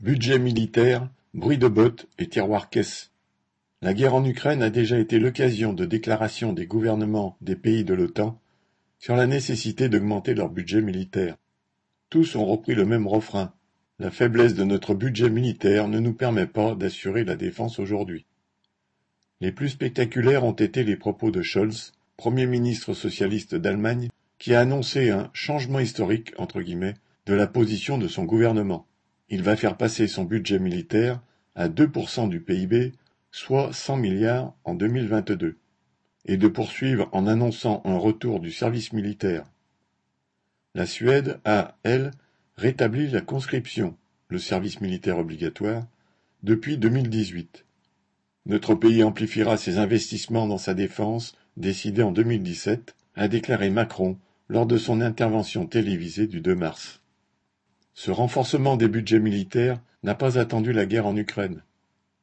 Budget militaire, bruit de bottes et tiroir-caisse. La guerre en Ukraine a déjà été l'occasion de déclarations des gouvernements des pays de l'OTAN sur la nécessité d'augmenter leur budget militaire. Tous ont repris le même refrain. La faiblesse de notre budget militaire ne nous permet pas d'assurer la défense aujourd'hui. Les plus spectaculaires ont été les propos de Scholz, Premier ministre socialiste d'Allemagne, qui a annoncé un changement historique entre guillemets de la position de son gouvernement. Il va faire passer son budget militaire à 2% du PIB, soit 100 milliards en 2022, et de poursuivre en annonçant un retour du service militaire. La Suède a, elle, rétabli la conscription, le service militaire obligatoire, depuis 2018. Notre pays amplifiera ses investissements dans sa défense, décidés en 2017, a déclaré Macron lors de son intervention télévisée du 2 mars. Ce renforcement des budgets militaires n'a pas attendu la guerre en Ukraine.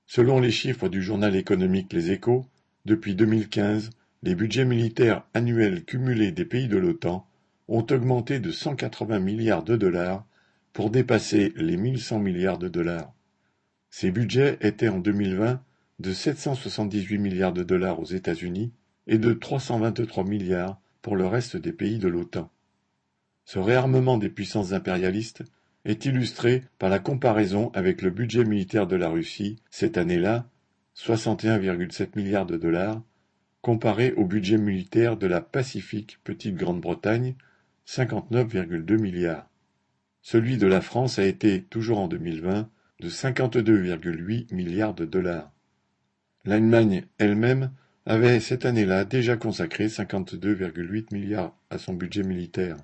Selon les chiffres du journal économique Les Échos, depuis 2015, les budgets militaires annuels cumulés des pays de l'OTAN ont augmenté de 180 milliards de dollars pour dépasser les 1100 milliards de dollars. Ces budgets étaient en 2020 de 778 milliards de dollars aux États-Unis et de 323 milliards pour le reste des pays de l'OTAN. Ce réarmement des puissances impérialistes est illustré par la comparaison avec le budget militaire de la Russie cette année-là, 61,7 milliards de dollars, comparé au budget militaire de la Pacifique Petite Grande-Bretagne, 59,2 milliards. Celui de la France a été, toujours en 2020, de 52,8 milliards de dollars. L'Allemagne elle-même avait cette année-là déjà consacré 52,8 milliards à son budget militaire.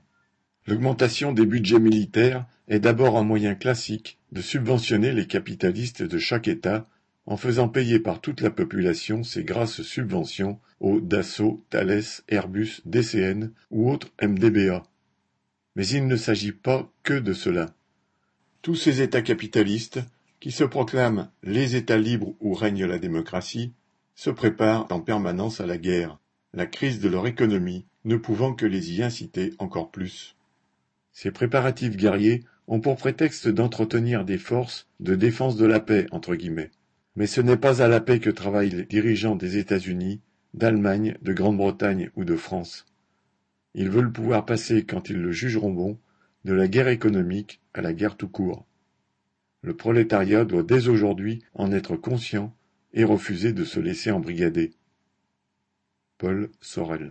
L'augmentation des budgets militaires est d'abord un moyen classique de subventionner les capitalistes de chaque État en faisant payer par toute la population ces grasses subventions aux Dassault, Thales, Airbus, DCN ou autres MDBA. Mais il ne s'agit pas que de cela. Tous ces États capitalistes, qui se proclament les États libres où règne la démocratie, se préparent en permanence à la guerre, la crise de leur économie ne pouvant que les y inciter encore plus. Ces préparatifs guerriers ont pour prétexte d'entretenir des forces de défense de la paix, entre guillemets. Mais ce n'est pas à la paix que travaillent les dirigeants des États-Unis, d'Allemagne, de Grande-Bretagne ou de France. Ils veulent pouvoir passer, quand ils le jugeront bon, de la guerre économique à la guerre tout court. Le prolétariat doit dès aujourd'hui en être conscient et refuser de se laisser embrigader. Paul Sorel